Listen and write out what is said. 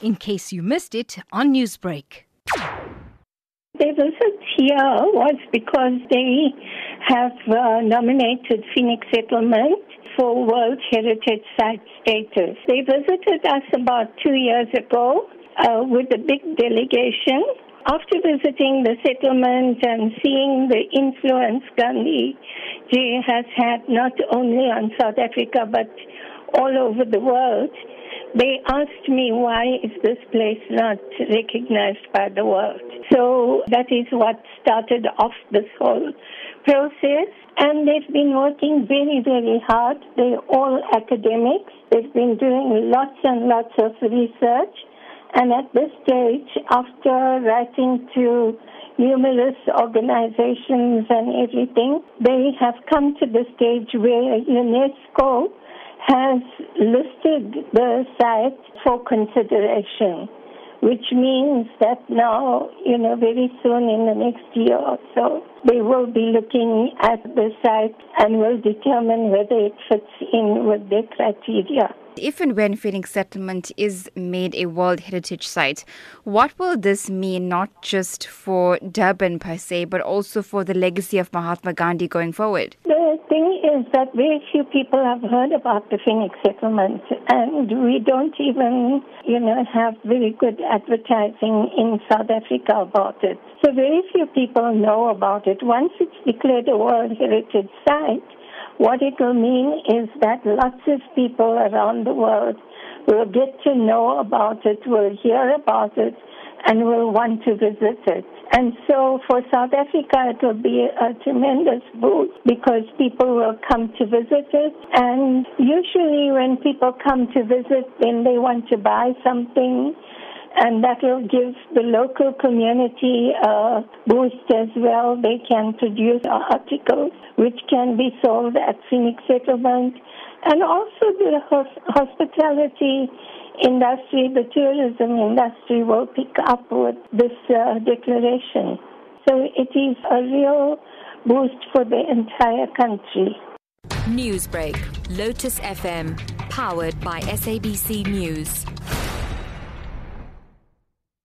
in case you missed it on Newsbreak. Their visit here was because they have uh, nominated Phoenix Settlement for World Heritage Site status. They visited us about two years ago uh, with a big delegation. After visiting the settlement and seeing the influence Gandhi has had not only on South Africa but all over the world, they asked me why is this place not recognized by the world. So that is what started off this whole process. And they've been working very, very hard. They're all academics. They've been doing lots and lots of research. And at this stage, after writing to numerous organizations and everything, they have come to the stage where UNESCO has listed the site for consideration, which means that now, you know, very soon in the next year or so, they will be looking at the site and will determine whether it fits in with their criteria. If and when Phoenix Settlement is made a World Heritage Site, what will this mean not just for Durban per se, but also for the legacy of Mahatma Gandhi going forward? The thing is that very few people have heard about the Phoenix Settlement, and we don't even, you know, have very good advertising in South Africa about it. So very few people know about it. Once it's declared a World Heritage Site, what it will mean is that lots of people around the world will get to know about it, will hear about it, and will want to visit it. And so for South Africa, it will be a tremendous boost because people will come to visit it. And usually when people come to visit, then they want to buy something and that will give the local community a boost as well. They can produce articles which can be sold at Phoenix Settlement, and also the hospitality industry, the tourism industry will pick up with this uh, declaration. So it is a real boost for the entire country. Newsbreak, Lotus FM, powered by SABC News.